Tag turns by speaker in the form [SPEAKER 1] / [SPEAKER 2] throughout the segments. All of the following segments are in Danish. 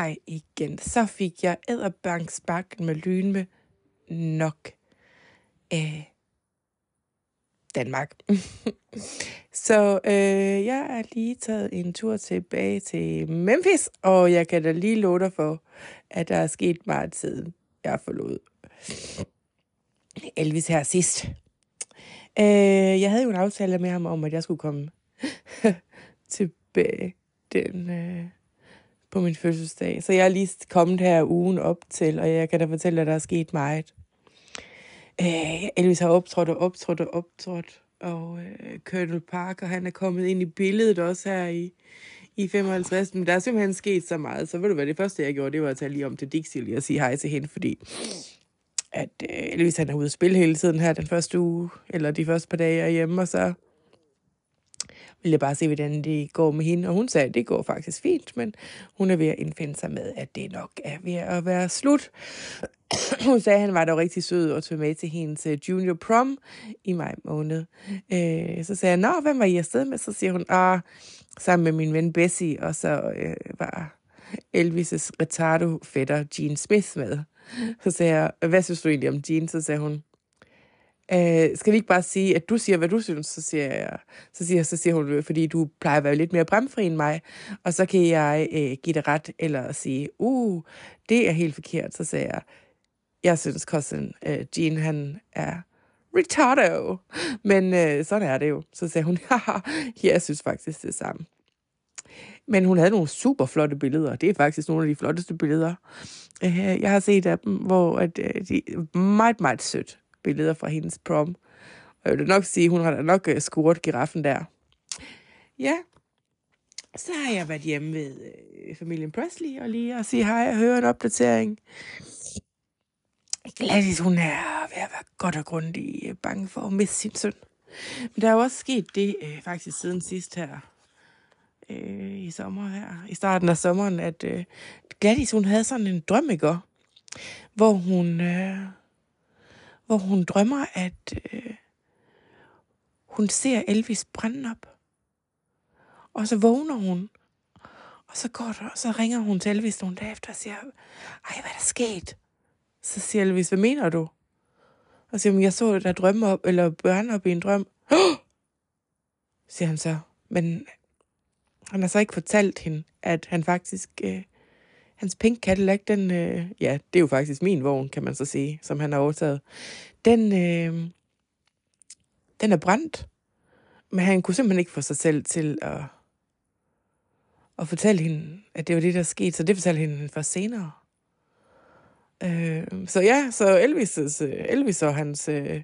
[SPEAKER 1] hej igen. Så fik jeg æderbanksbakken med lyn med nok af Danmark. så øh, jeg er lige taget en tur tilbage til Memphis, og jeg kan da lige love dig for, at der er sket meget siden jeg forlod Elvis her sidst. Øh, jeg havde jo en aftale med ham om, at jeg skulle komme tilbage den, øh, på min fødselsdag. Så jeg er lige kommet her ugen op til, og jeg kan da fortælle, at der er sket meget. Øh, Elvis har optrådt og optrådt og optrådt, og øh, Colonel Parker, han er kommet ind i billedet også her i, i 55. Men der er simpelthen sket så meget, så ved du hvad, det første jeg gjorde, det var at tage lige om til Dixie lige og sige hej til hende, fordi at øh, Elvis han er ude at spille hele tiden her den første uge, eller de første par dage er hjemme, og så vil jeg bare se, hvordan det går med hende. Og hun sagde, at det går faktisk fint, men hun er ved at indfinde sig med, at det nok er ved at være slut. hun sagde, at han var dog rigtig sød og tog med til hendes øh, junior prom i maj måned. Øh, så sagde jeg, nå, hvem var I afsted med? Så siger hun, ah, sammen med min ven Bessie, og så øh, var Elvis' retardo fætter Gene Smith med. Så sagde jeg, hvad synes du egentlig om Gene? Så sagde hun, øh, skal vi ikke bare sige, at du siger, hvad du synes? Så siger, jeg, så siger, så siger hun, øh, fordi du plejer at være lidt mere bremfri end mig, og så kan jeg øh, give det ret, eller sige, uh, det er helt forkert. Så siger jeg, jeg synes, cousin øh, Jean, han er retardo. Men øh, sådan er det jo. Så sagde hun, ja, jeg synes faktisk det samme. Men hun havde nogle super flotte billeder. Det er faktisk nogle af de flotteste billeder. Øh, jeg har set af dem, hvor at, øh, de er meget, meget sødt billeder fra hendes prom. Og jeg vil nok sige, hun har da nok øh, scoret giraffen der. Ja, så har jeg været hjemme ved øh, familien Presley og lige at sige hej og høre en opdatering. Gladys, hun er ved at være godt og grundigt øh, bange for at miste sin søn. Men der er jo også sket det øh, faktisk siden sidst her øh, i sommer her, i starten af sommeren, at øh, Gladys, hun havde sådan en drøm, ikke? Hvor hun, øh, hvor hun drømmer, at øh, hun ser Elvis brænde op. Og så vågner hun, og så går der, og så ringer hun til Elvis nogle dage efter og siger, ej, hvad er der sket? Så siger Elvis, hvad mener du? Og siger jeg så der drømme op, eller børn op i en drøm. siger han så. Men han har så ikke fortalt hende, at han faktisk, øh, hans pink Cadillac, den, øh, ja, det er jo faktisk min vogn, kan man så sige, som han har overtaget. Den, øh, den er brændt. Men han kunne simpelthen ikke få sig selv til at, at fortælle hende, at det var det, der skete. Så det fortalte hende først senere. Øh, så ja, så Elvis, øh, Elvis og hans øh,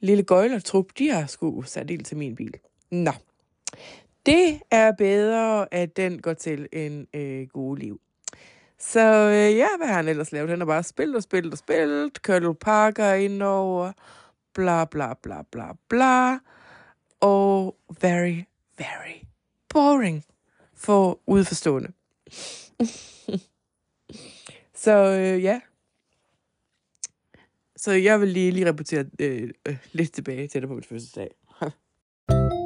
[SPEAKER 1] lille gøjlertrup, de har sgu sat ild til min bil. Nå, det er bedre, at den går til en øh, god liv. Så øh, ja, hvad har han ellers lavet? Han har bare spillet og spillet og spillet. Colonel Parker indover. Bla, bla, bla, bla, bla. Og very, very boring for udforstående. Så øh, ja. Så jeg vil lige, lige rapportere øh, øh, lidt tilbage til dig på mit fødselsdag.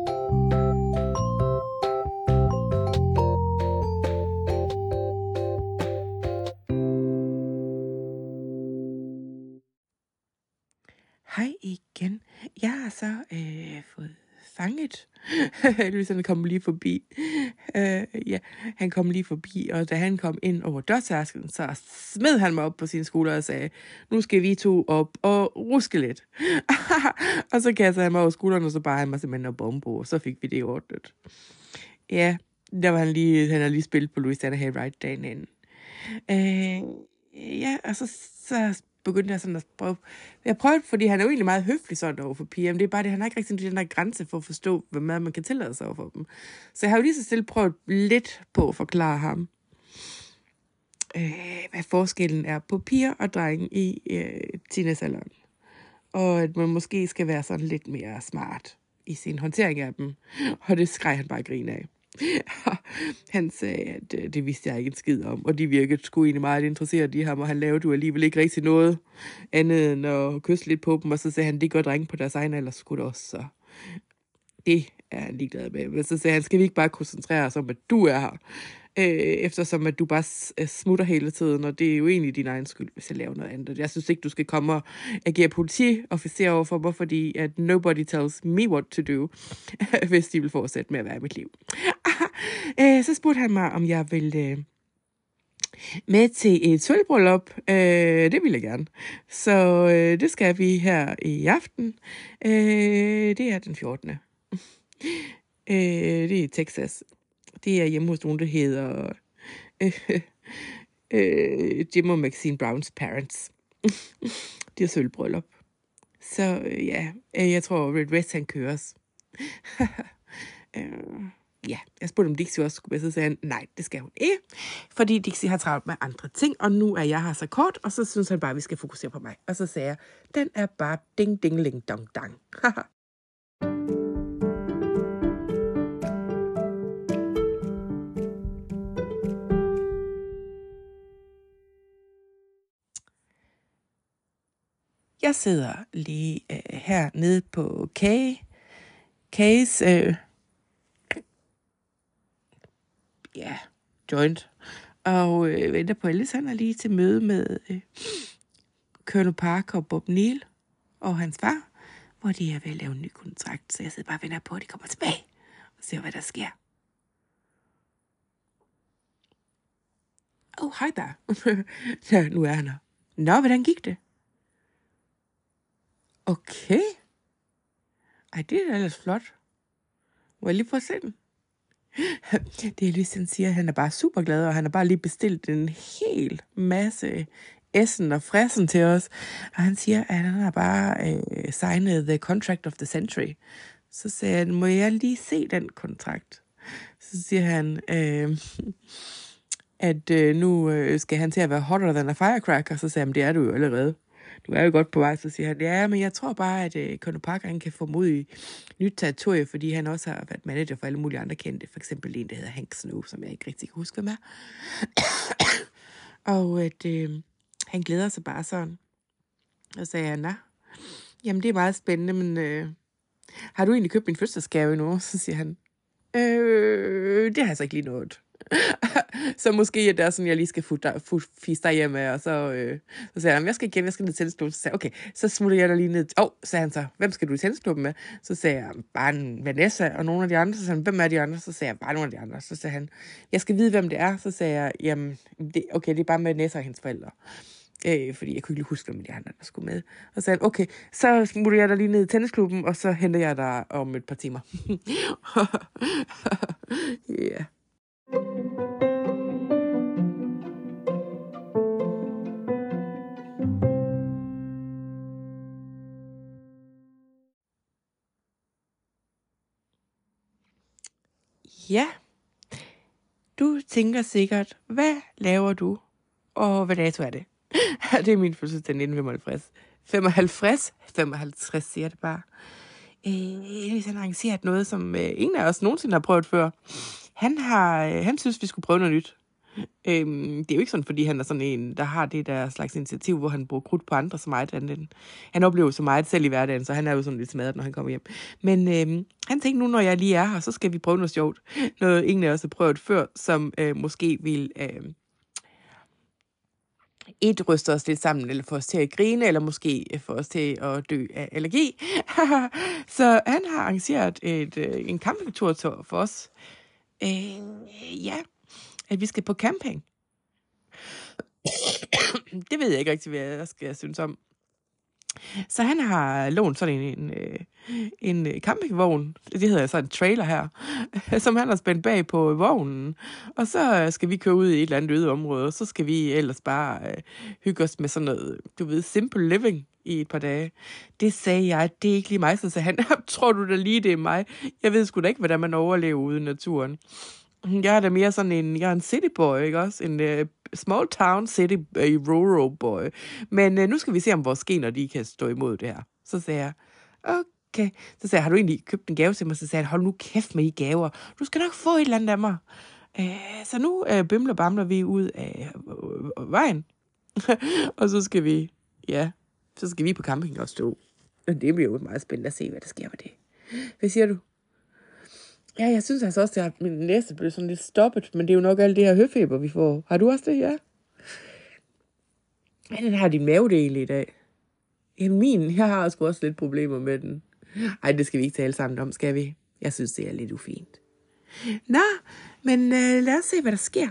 [SPEAKER 1] fanget. Elvis han kom lige forbi. Uh, ja, han kom lige forbi, og da han kom ind over dørtærsken, så smed han mig op på sine skulder og sagde, nu skal vi to op og ruske lidt. og så kastede han mig over skulderen, og så bare han mig simpelthen og bombe, og så fik vi det ordnet. Ja, der var han lige, han havde lige spillet på Louisiana Hay Right dagen inden. Uh, ja, og så, så begyndte jeg sådan at prøve. Jeg prøvede, fordi han er jo egentlig meget høflig sådan over for piger, men det er bare det, han har ikke rigtig den der grænse for at forstå, hvad meget man kan tillade sig over for dem. Så jeg har jo lige så stille prøvet lidt på at forklare ham, øh, hvad forskellen er på piger og drenge i øh, teenagealderen. Og at man måske skal være sådan lidt mere smart i sin håndtering af dem. Og det skreg han bare grin af. han sagde, at øh, det vidste jeg ikke en skid om, og de virkede sgu egentlig meget interesseret i ham, og han lavede jo alligevel ikke rigtig noget andet end at kysse lidt på dem, og så sagde han, det gør drenge på deres egen alder sgu også, så det er han ligeglad med. Men så sagde han, skal vi ikke bare koncentrere os om, at du er her? øh, eftersom at du bare øh, smutter hele tiden, og det er jo egentlig din egen skyld, hvis jeg laver noget andet. Jeg synes ikke, du skal komme og agere politiofficer over for mig, fordi at nobody tells me what to do, hvis de vil fortsætte med at være i mit liv. øh, så spurgte han mig, om jeg ville... Øh, med til et sølvbryllup. Øh, det ville jeg gerne. Så øh, det skal vi her i aften. Øh, det er den 14. øh, det er i Texas. Det er hjemme hos nogen, der hedder øh, øh, Jim og Maxine Browns parents. det er sølvbryllup. Så øh, ja, øh, jeg tror, Red West han køres. øh ja, jeg spurgte, om Dixie også skulle med, så sagde han, nej, det skal hun ikke, fordi Dixie har travlt med andre ting, og nu er jeg her så kort, og så synes han bare, at vi skal fokusere på mig. Og så sagde jeg, den er bare ding, ding, ling, dong, dang. Jeg sidder lige øh, her nede på Kage, Kages øh, ja, joint. Og øh, venter på Ellis, han er lige til møde med øh, Colonel Parker og Bob Neal og hans far, hvor de er ved at lave en ny kontrakt. Så jeg sidder bare og venter på, at de kommer tilbage og ser, hvad der sker. Åh, oh, hej der. ja, nu er han her. Nå, hvordan gik det? Okay. Ej, det er da ellers flot. Må jeg lige prøve at se den? Det er ligesom siger, at han er bare super glad, og han har bare lige bestilt en hel masse essen og fressen til os. Og han siger, at han har bare øh, signet the contract of the century. Så siger han, må jeg lige se den kontrakt? Så siger han, øh, at øh, nu øh, skal han til at være hotter than a firecracker. Så siger han, det er du jo allerede du er jo godt på vej, så siger han, ja, men jeg tror bare, at øh, Conor Parker han kan få mod i nyt territorie, fordi han også har været manager for alle mulige andre kendte. For eksempel en, der hedder Hank Snow, som jeg ikke rigtig kan huske, hvem er. og at øh, han glæder sig bare sådan. Og så sagde jeg, nej, jamen det er meget spændende, men øh, har du egentlig købt min fødselsgave nu? Så siger han, øh, det har jeg så ikke lige nået. så måske er det er sådan, jeg lige skal fisse dig hjemme, og så, øh, så sagde han, jeg skal igen, jeg skal ned til tennisklubben. Så sagde okay, så smutter jeg der lige ned. Åh, oh, sagde han så, hvem skal du i tennisklubben med? Så sagde jeg, bare en Vanessa og nogle af de andre. Så sagde han, hvem er de andre? Så sagde jeg, bare nogle af de andre. Så sagde han, jeg skal vide, hvem det er. Så sagde jeg, jamen, det, okay, det er bare med Vanessa og hendes forældre. Øh, fordi jeg kunne ikke lige huske, om de andre der skulle med. Og så sagde han, okay, så smutter jeg dig lige ned i tennisklubben, og så henter jeg dig om et par timer. Ja. yeah. Ja, du tænker sikkert, hvad laver du, og hvad dato er det? det er min fødselsdag 1955. 55, 55 siger det bare. Øh, han har arrangeret noget, som øh, ingen af os nogensinde har prøvet før. Han, har, øh, han synes, vi skulle prøve noget nyt. Øhm, det er jo ikke sådan, fordi han er sådan en, der har det der slags initiativ, hvor han bruger krudt på andre så meget. Han, han oplever så meget selv i hverdagen, så han er jo sådan lidt smadret, når han kommer hjem. Men øhm, han tænkte nu, når jeg lige er her, så skal vi prøve noget sjovt. Noget ingen af os har prøvet før, som øh, måske vil... Øh, et ryster os lidt sammen, eller få os til at grine, eller måske få os til at dø af allergi. så han har arrangeret et, øh, en campingtur for os. Øh, ja, at vi skal på camping. det ved jeg ikke rigtig, hvad jeg skal synes om. Så han har lånt sådan en, en, øh, en øh, campingvogn, det hedder så en trailer her, som han har spændt bag på vognen. Og så skal vi køre ud i et eller andet øde område, og så skal vi ellers bare øh, hygge os med sådan noget, du ved, simple living i et par dage. Det sagde jeg, det er ikke lige mig, så sagde han, tror du da lige, det er mig? Jeg ved sgu da ikke, hvordan man overlever ude i naturen. Jeg er da mere sådan en, jeg er en city boy, ikke også? En uh, small town city uh, rural boy. Men uh, nu skal vi se, om vores gener, de kan stå imod det her. Så sagde jeg, okay. Så sagde jeg, har du egentlig købt en gave til mig? Så sagde jeg, hold nu kæft med I gaver. Du skal nok få et eller andet af mig. Uh, så nu uh, bimler bamler vi ud af uh, vejen. og så skal vi, ja, så skal vi på camping og stå. Og det bliver jo meget spændende at se, hvad der sker med det. Hvad siger du? Ja, jeg synes altså også, at min næse blev sådan lidt stoppet, men det er jo nok alt det her høfeber, vi får. Har du også det, ja? Hvordan har din mavedel i dag? Jamen min, jeg har også lidt problemer med den. Ej, det skal vi ikke tale sammen om, skal vi? Jeg synes, det er lidt ufint. Nå, men øh, lad os se, hvad der sker.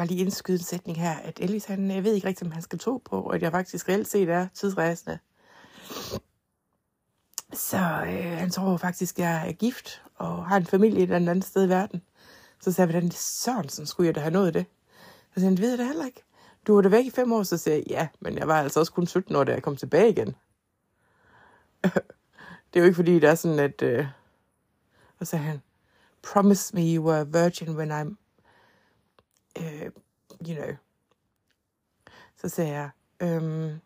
[SPEAKER 1] Bare lige indskyde en sætning her, at Ellis, han jeg ved ikke rigtig, om han skal tro på, at jeg faktisk reelt set er tidsrejsende. Så øh, han tror faktisk, at jeg er gift og har en familie et eller andet sted i verden. Så sagde jeg, hvordan Sørensen skulle jeg da have nået det? Så sagde han, ved jeg det heller ikke. Du var da væk i fem år, så sagde jeg, ja, men jeg var altså også kun 17 år, da jeg kom tilbage igen. det er jo ikke fordi, det er sådan, at... Øh... Og så sagde han, promise me you were a virgin when I'm øh, you know. Så sagde jeg, øhm,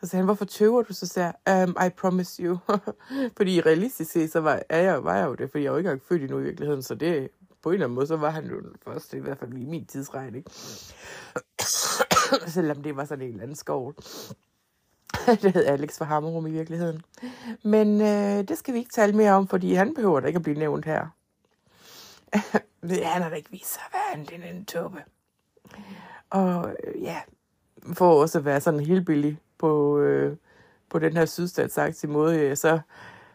[SPEAKER 1] så sagde han, hvorfor tøver du? Så sagde jeg, um, I promise you. fordi realistisk set, så var, er jeg, var jeg jo det, fordi jeg er jo ikke engang født endnu i virkeligheden, så det, på en eller anden måde, så var han jo den første, i hvert fald i min tidsregning. Selvom det var sådan en eller anden skov. det hed Alex fra Hammerum i virkeligheden. Men øh, det skal vi ikke tale mere om, fordi han behøver da ikke at blive nævnt her. han har da ikke vist sig at være en, en tuppe. Og øh, ja, for også at være sådan helt billig på, øh, på den her sydstatsagtige måde, så,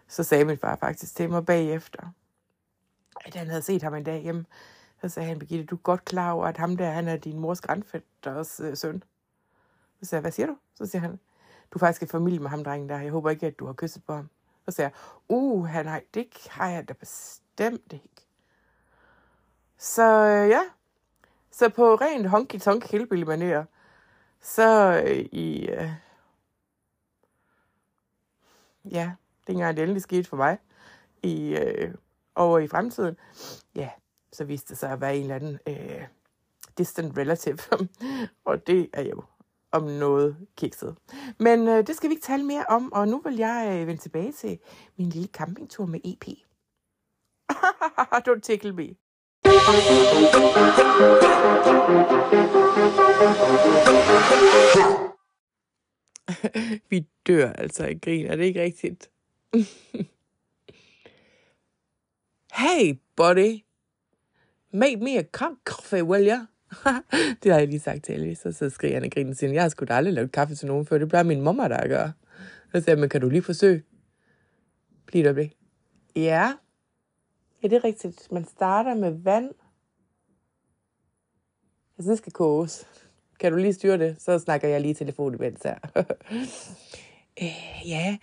[SPEAKER 1] så sagde min far faktisk til mig bagefter, at han havde set ham en dag hjemme. Så sagde han, Birgitte, du er godt klar over, at ham der, han er din mors grandfætters øh, søn. Så sagde jeg, hvad siger du? Så siger han, du er faktisk i familie med ham, drengen der. Jeg håber ikke, at du har kysset på ham. Så sagde jeg, uh, han det har jeg da bestemt ikke. Så øh, ja, så på rent honky-tonk hillbilly manér, så øh, i, øh, ja, det er engang det endelig skete for mig, i, øh, over i fremtiden, ja, så viste det sig at være en eller anden øh, distant relative, og det er jo om noget kikset. Men øh, det skal vi ikke tale mere om, og nu vil jeg øh, vende tilbage til min lille campingtur med EP. Don't tickle me. vi dør altså i grin, er det ikke rigtigt? hey, buddy. Make me a cup coffee, will ya? det har jeg lige sagt til Elvis, og så skriger han og griner og siger, jeg har sgu da aldrig lavet kaffe til nogen før, det bliver min mamma, der gør. Så siger men kan du lige forsøge? Bliv der blik. Ja. Ja, det er rigtigt. Man starter med vand. Altså, det skal koges. Kan du lige styre det? Så snakker jeg lige telefon imens her. øh, ja,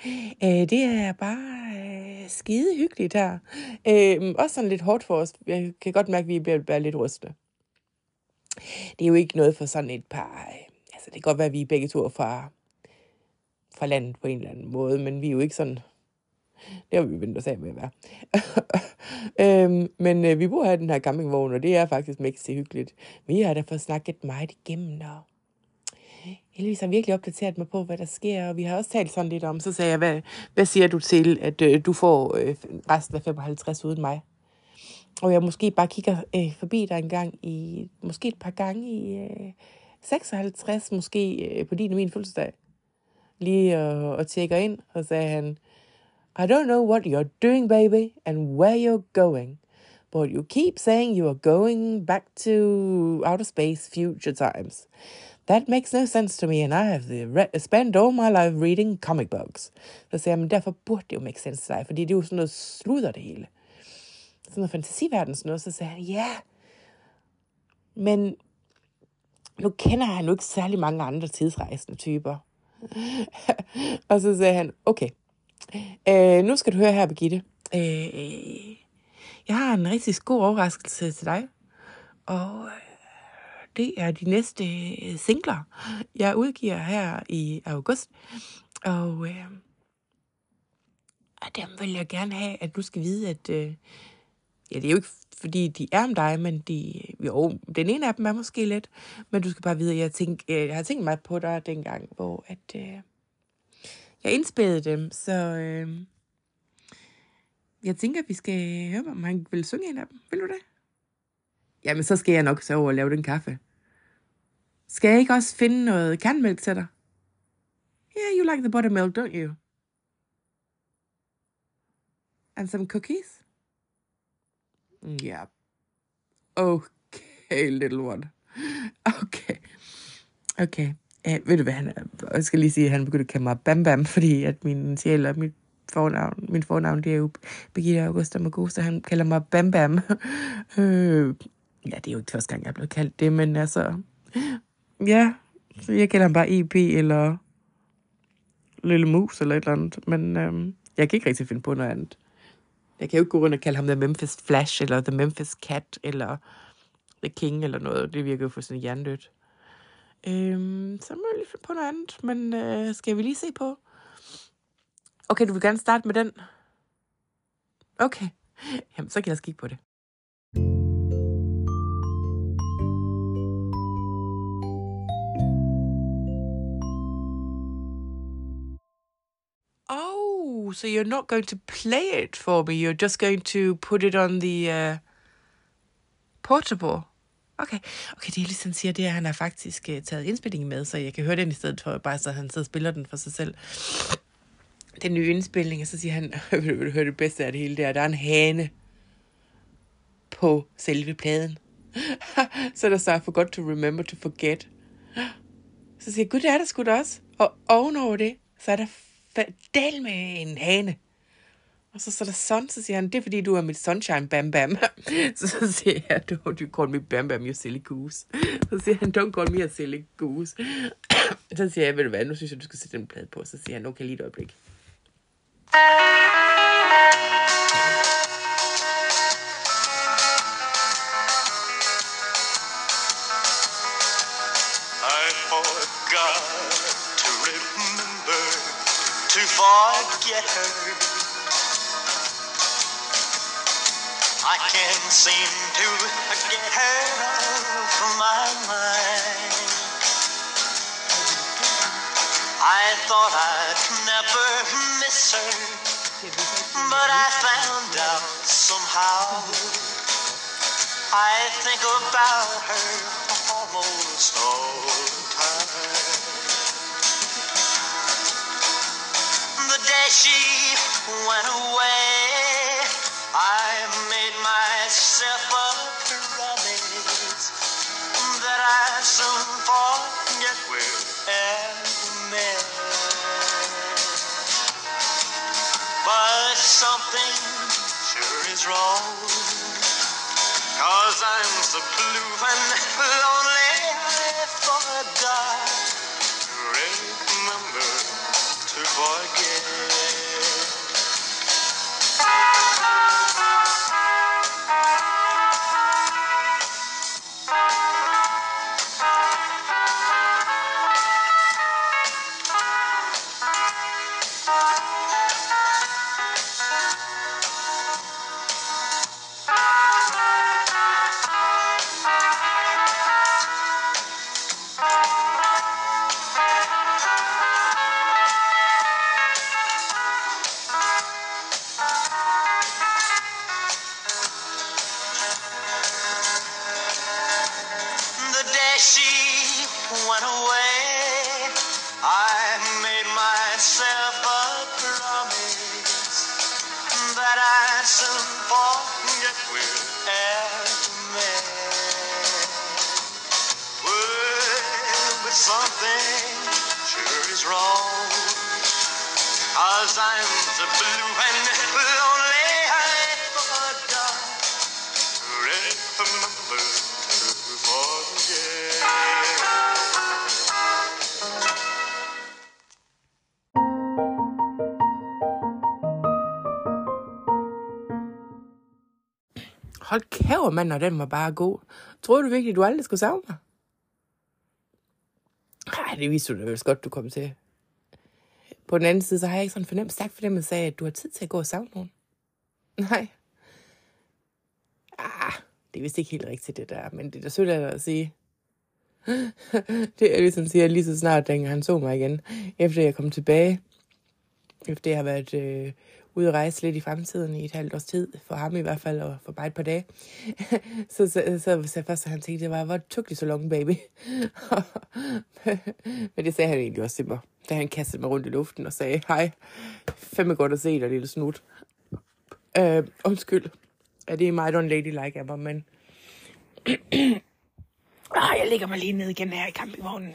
[SPEAKER 1] øh, det er bare øh, skide hyggeligt her. Øh, også sådan lidt hårdt for os. Jeg kan godt mærke, at vi bliver, bliver lidt rystende det er jo ikke noget for sådan et par... Øh, altså, det kan godt være, at vi er begge to fra, fra landet på en eller anden måde, men vi er jo ikke sådan... Det har vi vendt os af med at være. øhm, men øh, vi bor her i den her campingvogn, og det er faktisk mægtig hyggeligt. Vi har da fået snakket meget igennem, og Elvis har virkelig opdateret mig på, hvad der sker, og vi har også talt sådan lidt om, så sagde jeg, hvad, hvad siger du til, at øh, du får øh, resten af 55 uden mig? og jeg måske bare kigger øh, forbi dig en gang i, måske et par gange i øh, 56, måske øh, på din og min fødselsdag, lige og, og tjekker ind, og sagde han, i don't know what you're doing, baby, and where you're going, but you keep saying you are going back to outer space future times. That makes no sense to me, and I have re- spent all my life reading comic books. Så siger jeg, men derfor burde det jo make sense til dig, fordi det er jo sådan noget sluder det hele sådan noget fantasiverden, sådan noget, så siger han, ja, men nu kender han jo ikke særlig mange andre tidsrejsende typer. og så sagde han, okay, øh, nu skal du høre her, Birgitte. Øh, øh, jeg har en rigtig god overraskelse til dig. Og øh, det er de næste øh, singler, jeg udgiver her i august. Og øh, dem vil jeg gerne have, at du skal vide, at øh, ja, det er jo ikke, fordi de er om dig, men de, jo, den ene af dem er måske lidt, men du skal bare vide, at jeg, tænk, jeg har tænkt mig på dig dengang, hvor at, øh, jeg indspillede dem, så øh, jeg tænker, at vi skal høre, om han vil synge en af dem. Vil du det? Jamen, så skal jeg nok så over og lave den kaffe. Skal jeg ikke også finde noget kandmælk til dig? Yeah, you like the buttermilk, don't you? And some cookies? Mm, yeah. Okay, little one. Okay. Okay. Uh, ved du hvad, han er, jeg skal lige sige, at han begyndte at kalde mig Bam Bam, fordi at min sjæl og mit fornavn, min fornavn, det er jo Birgitte Augusta Magusta, så han kalder mig Bam Bam. øh, ja, det er jo ikke første gang, jeg er blevet kaldt det, men altså, ja, så jeg kalder ham bare EP eller Lille Mus eller et eller andet, men øhm, jeg kan ikke rigtig finde på noget andet. Jeg kan jo ikke gå rundt og kalde ham The Memphis Flash, eller The Memphis Cat, eller The King, eller noget. Det virker jo fuldstændig hjernedødt. Øhm, så må jeg lige finde på noget andet, men øh, skal vi lige se på? Okay, du vil gerne starte med den? Okay, jamen så kan jeg kigge på det. Oh, so you're not going to play it for me. You're just going to put it on the uh, portable. Okay. okay, det er ligesom siger, det er, at han har faktisk uh, taget indspillingen med, så jeg kan høre den i stedet for, bare så han sidder og spiller den for sig selv. Den nye indspilning, og så siger han, vil du høre det bedste af det hele, der, der er en hane på selve pladen. så der så, I forgot to remember to forget. Så siger jeg, gud, det er der sgu da også. Og ovenover det, så er der del med en hane. Og så, så der Sun, så siger han, det er fordi, du er mit sunshine bam bam. så, så siger jeg, don't you call me bam bam, you silly goose. Så siger han, don't call me a silly goose. så siger jeg, ved du hvad, nu synes jeg, du skal sætte den plade på. Så siger han, okay, lige et øjeblik.
[SPEAKER 2] I forgot to remember to forget her. Can't seem to get her off my mind. I thought I'd never miss her, but I found out somehow. I think about her almost all the time. The day she went away, I made myself a promise that I'd soon forget ever met. But something sure is wrong. Cause I'm so blue and she went away, I made myself a promise that I'd soon forget we ever met. Well, but something sure is wrong. Cause I'm so blue and lonely,
[SPEAKER 1] Hold kæver, mand, og den var bare god. Tror du virkelig, du aldrig skulle savne mig? Nej, det viste du da vel godt, du kom til. På den anden side, så har jeg ikke sådan fornemt stærk fornemmelse af, at du har tid til at gå og savne nogen. Nej. Ah, det er vist ikke helt rigtigt, det der. Men det er da sødt af dig at sige. det er ligesom siger lige så snart, dengang han så mig igen. Efter jeg kom tilbage. Efter jeg har været øh, ud og rejse lidt i fremtiden i et halvt års tid, for ham i hvert fald, og for mig et par dage. så, så, så, så først han tænkte, det var, hvor tog så long, baby. Men det sagde han egentlig også til mig, da han kastede mig rundt i luften og sagde, hej, fandme godt at se dig, lille snut. Øh, undskyld, ja, det er mig, don't lady like af mig, men... ah, jeg ligger mig lige ned igen her i campingvognen.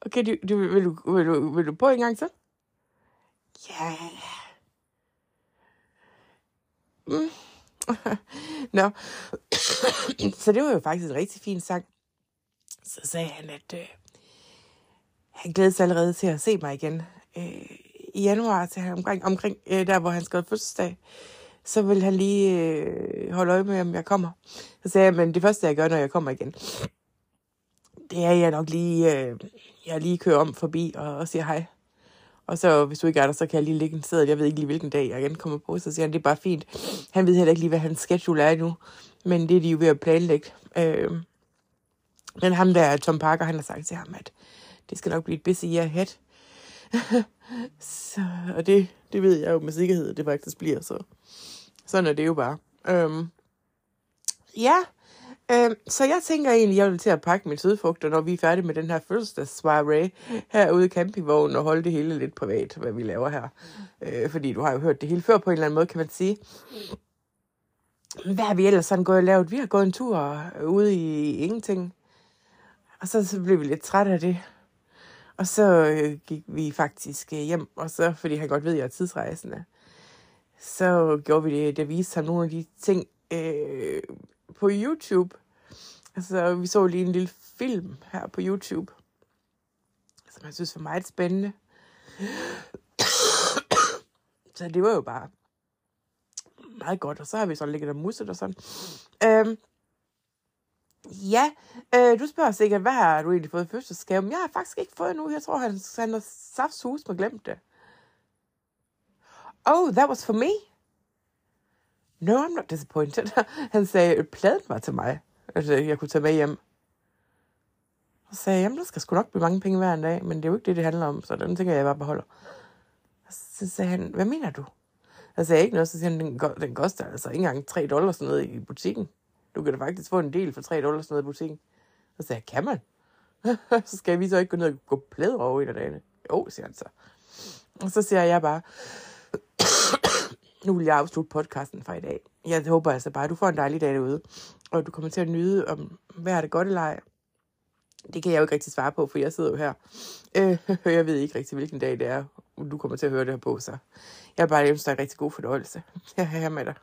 [SPEAKER 1] okay, du, du, vil, du, vil, du, vil du på en gang så? Ja. Mm. Nå. så det var jo faktisk en rigtig fin sang. Så sagde han, at øh, han glæder sig allerede til at se mig igen. Øh, I januar til han omkring, omkring øh, der, hvor han skal have fødselsdag. Så vil han lige øh, holde øje med, om jeg kommer. Så sagde jeg, men det første, jeg gør, når jeg kommer igen, det er, jeg nok lige, øh, jeg lige kører om forbi og, og siger hej. Og så, hvis du ikke er der, så kan jeg lige lægge en seddel. Jeg ved ikke lige, hvilken dag jeg igen kommer på. Så siger han, det er bare fint. Han ved heller ikke lige, hvad hans schedule er nu. Men det er de jo ved at planlægge. Øh, men ham der, Tom Parker, han har sagt til ham, at det skal nok blive et busy year ahead. så, og det, det ved jeg jo med sikkerhed, at det faktisk bliver. Så sådan er det jo bare. Øhm, ja, øhm, så jeg tænker egentlig, jeg vil til at pakke min sødfrugter, når vi er færdige med den her fødselsdagssoirée herude i campingvognen og holde det hele lidt privat, hvad vi laver her. Øh, fordi du har jo hørt det hele før på en eller anden måde, kan man sige. Hvad har vi ellers sådan gået og lavet? Vi har gået en tur ude i ingenting. Og så, så blev vi lidt trætte af det. Og så øh, gik vi faktisk øh, hjem, og så, fordi han godt ved, at jeg er tidsrejsende, så gjorde vi det, der viste ham nogle af de ting øh, på YouTube. Altså, vi så lige en lille film her på YouTube, som jeg synes var meget spændende. så det var jo bare meget godt, og så har vi så ligget der musset og sådan. Øhm, Ja, øh, du spørger sikkert, hvad har du egentlig fået i fødselsdagsgave? Men jeg har faktisk ikke fået nu. Jeg tror, han, han har saftshus men glemt det. Oh, that was for me? No, I'm not disappointed. Han sagde, øh, pladen var til mig, at jeg kunne tage med hjem. Og sagde jamen, der skal sgu nok blive mange penge hver en dag, men det er jo ikke det, det handler om, så den tænker jeg bare beholder. Så sagde han, hvad mener du? Jeg sagde ikke noget, så siger han, den, den koster altså ikke engang 3 dollars sådan noget i butikken. Du kan da faktisk få en del for 3 dollars sådan noget i butikken. Så sagde jeg, kan man? så skal vi så ikke gå ned og gå plæder over i dagene. Jo, siger han så. Og så siger jeg bare, nu vil jeg afslutte podcasten for i dag. Jeg håber altså bare, at du får en dejlig dag derude, og du kommer til at nyde, om hvad er det godt eller ej. Det kan jeg jo ikke rigtig svare på, for jeg sidder jo her. Øh, jeg ved ikke rigtig, hvilken dag det er, du kommer til at høre det her på, så jeg er bare ønsker dig en rigtig god fornøjelse. Jeg er her med dig.